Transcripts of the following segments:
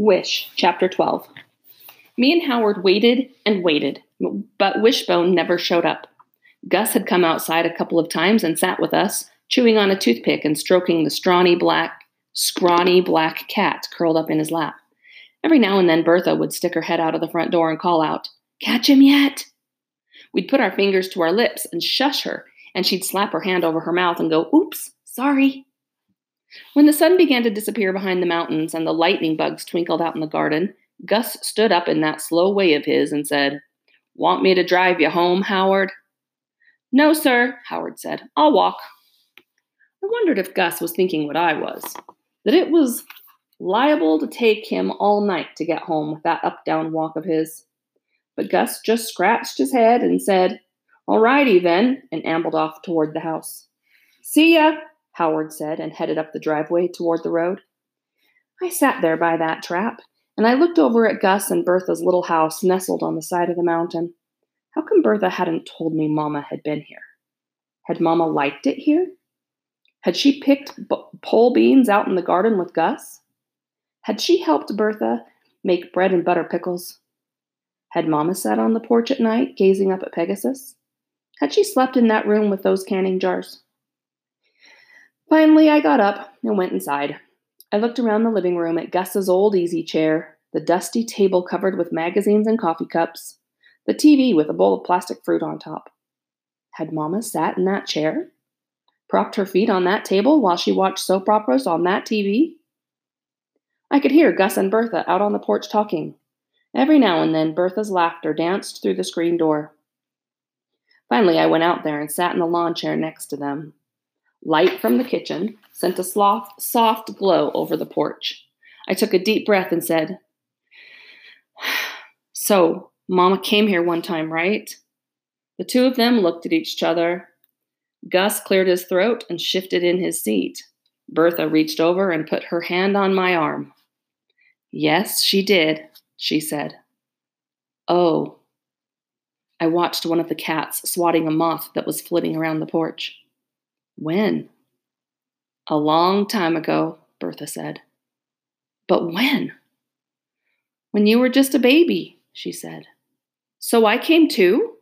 Wish, Chapter 12. Me and Howard waited and waited, but Wishbone never showed up. Gus had come outside a couple of times and sat with us, chewing on a toothpick and stroking the scrawny black, scrawny black cat curled up in his lap. Every now and then Bertha would stick her head out of the front door and call out, Catch him yet? We'd put our fingers to our lips and shush her, and she'd slap her hand over her mouth and go, Oops, sorry. When the sun began to disappear behind the mountains and the lightning bugs twinkled out in the garden, Gus stood up in that slow way of his and said, Want me to drive you home, Howard? No, sir, Howard said. I'll walk. I wondered if Gus was thinking what I was that it was liable to take him all night to get home with that up down walk of his. But Gus just scratched his head and said, All righty then, and ambled off toward the house. See ya, Howard said, and headed up the driveway toward the road. I sat there by that trap, and I looked over at Gus and Bertha's little house nestled on the side of the mountain. How come Bertha hadn't told me Mama had been here? Had Mama liked it here? Had she picked b- pole beans out in the garden with Gus? Had she helped Bertha make bread and butter pickles? Had Mama sat on the porch at night gazing up at Pegasus? Had she slept in that room with those canning jars? Finally, I got up and went inside. I looked around the living room at Gus's old easy chair, the dusty table covered with magazines and coffee cups, the TV with a bowl of plastic fruit on top. Had Mama sat in that chair? Propped her feet on that table while she watched soap operas on that TV? I could hear Gus and Bertha out on the porch talking. Every now and then, Bertha's laughter danced through the screen door. Finally, I went out there and sat in the lawn chair next to them. Light from the kitchen sent a soft, soft glow over the porch. I took a deep breath and said, So, Mama came here one time, right? The two of them looked at each other. Gus cleared his throat and shifted in his seat. Bertha reached over and put her hand on my arm. Yes, she did, she said. Oh. I watched one of the cats swatting a moth that was flitting around the porch. When? A long time ago, Bertha said. But when? When you were just a baby, she said. So I came too?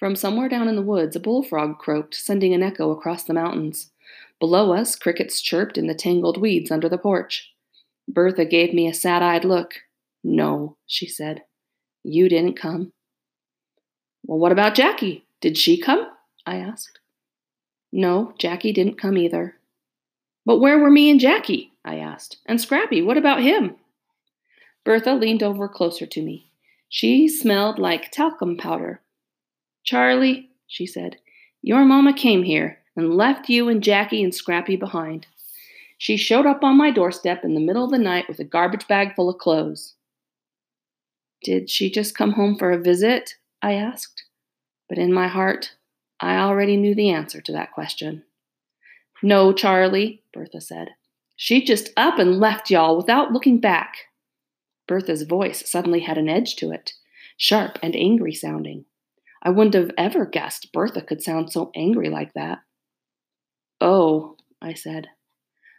From somewhere down in the woods, a bullfrog croaked, sending an echo across the mountains. Below us, crickets chirped in the tangled weeds under the porch. Bertha gave me a sad eyed look. No, she said. You didn't come. Well, what about Jackie? Did she come? I asked. No, Jackie didn't come either. But where were me and Jackie? I asked. And Scrappy, what about him? Bertha leaned over closer to me. She smelled like talcum powder. Charlie, she said, your mama came here and left you and Jackie and Scrappy behind. She showed up on my doorstep in the middle of the night with a garbage bag full of clothes. Did she just come home for a visit? I asked. But in my heart, I already knew the answer to that question. No, Charlie, Bertha said. She just up and left y'all without looking back. Bertha's voice suddenly had an edge to it, sharp and angry sounding. I wouldn't have ever guessed Bertha could sound so angry like that. Oh, I said.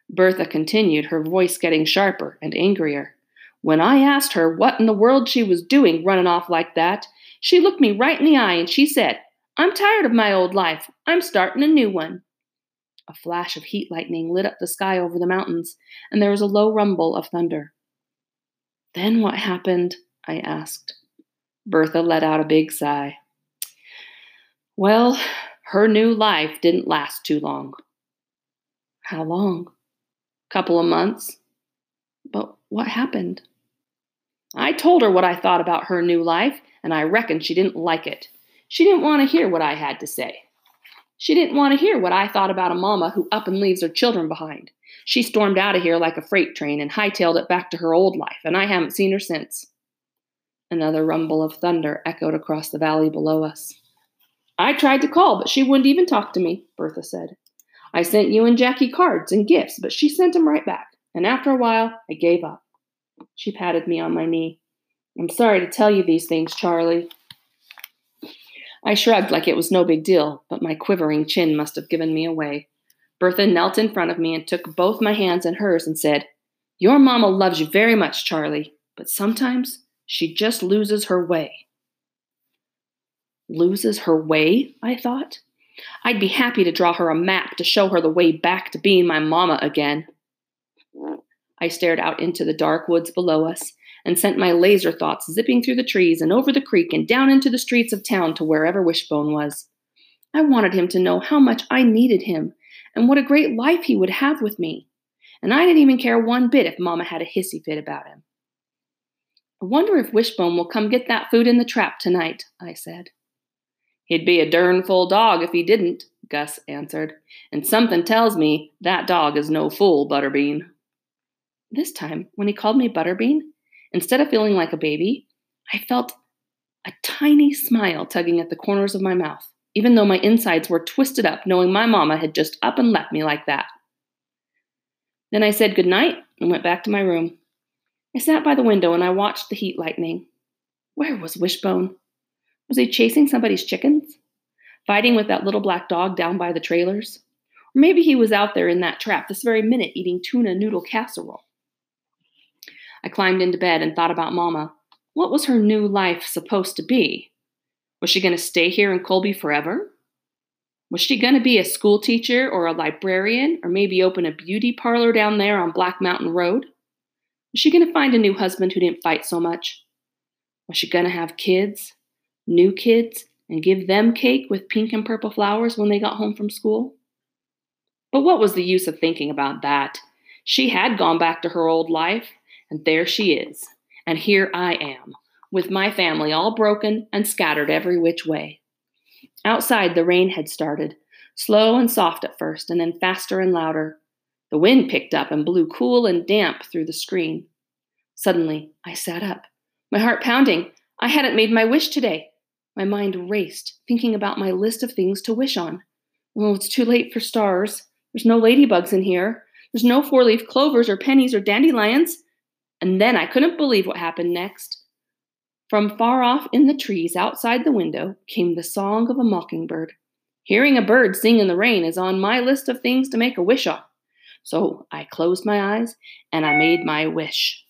Bertha continued, her voice getting sharper and angrier. When I asked her what in the world she was doing running off like that, she looked me right in the eye and she said, I'm tired of my old life. I'm starting a new one. A flash of heat lightning lit up the sky over the mountains, and there was a low rumble of thunder. Then what happened? I asked. Bertha let out a big sigh. Well, her new life didn't last too long. How long? Couple of months. But what happened? I told her what I thought about her new life, and I reckon she didn't like it. She didn't want to hear what I had to say. She didn't want to hear what I thought about a mama who up and leaves her children behind. She stormed out of here like a freight train and hightailed it back to her old life, and I haven't seen her since. Another rumble of thunder echoed across the valley below us. I tried to call, but she wouldn't even talk to me, Bertha said. I sent you and Jackie cards and gifts, but she sent them right back, and after a while, I gave up. She patted me on my knee. I'm sorry to tell you these things, Charlie. I shrugged like it was no big deal, but my quivering chin must have given me away. Bertha knelt in front of me and took both my hands in hers and said, Your mamma loves you very much, Charlie, but sometimes she just loses her way. Loses her way? I thought. I'd be happy to draw her a map to show her the way back to being my mamma again. I stared out into the dark woods below us and sent my laser thoughts zipping through the trees and over the creek and down into the streets of town to wherever Wishbone was. I wanted him to know how much I needed him and what a great life he would have with me. And I didn't even care one bit if Mamma had a hissy fit about him. I wonder if Wishbone will come get that food in the trap tonight, I said. He'd be a dern fool dog if he didn't, Gus answered, and something tells me that dog is no fool, Butterbean. This time, when he called me Butterbean, instead of feeling like a baby, I felt a tiny smile tugging at the corners of my mouth, even though my insides were twisted up knowing my mama had just up and left me like that. Then I said good night and went back to my room. I sat by the window and I watched the heat lightning. Where was Wishbone? Was he chasing somebody's chickens? Fighting with that little black dog down by the trailers? Or maybe he was out there in that trap this very minute eating tuna noodle casserole. I climbed into bed and thought about Mama. What was her new life supposed to be? Was she going to stay here in Colby forever? Was she going to be a school teacher or a librarian or maybe open a beauty parlor down there on Black Mountain Road? Was she going to find a new husband who didn't fight so much? Was she going to have kids? new kids and give them cake with pink and purple flowers when they got home from school? But what was the use of thinking about that? She had gone back to her old life, and there she is. And here I am, with my family all broken and scattered every which way. Outside, the rain had started, slow and soft at first, and then faster and louder. The wind picked up and blew cool and damp through the screen. Suddenly, I sat up, my heart pounding. I hadn't made my wish today. My mind raced, thinking about my list of things to wish on. Oh, it's too late for stars. There's no ladybugs in here. There's no four leaf clovers or pennies or dandelions. And then I couldn't believe what happened next. From far off in the trees outside the window came the song of a mockingbird. Hearing a bird sing in the rain is on my list of things to make a wish on. So I closed my eyes and I made my wish.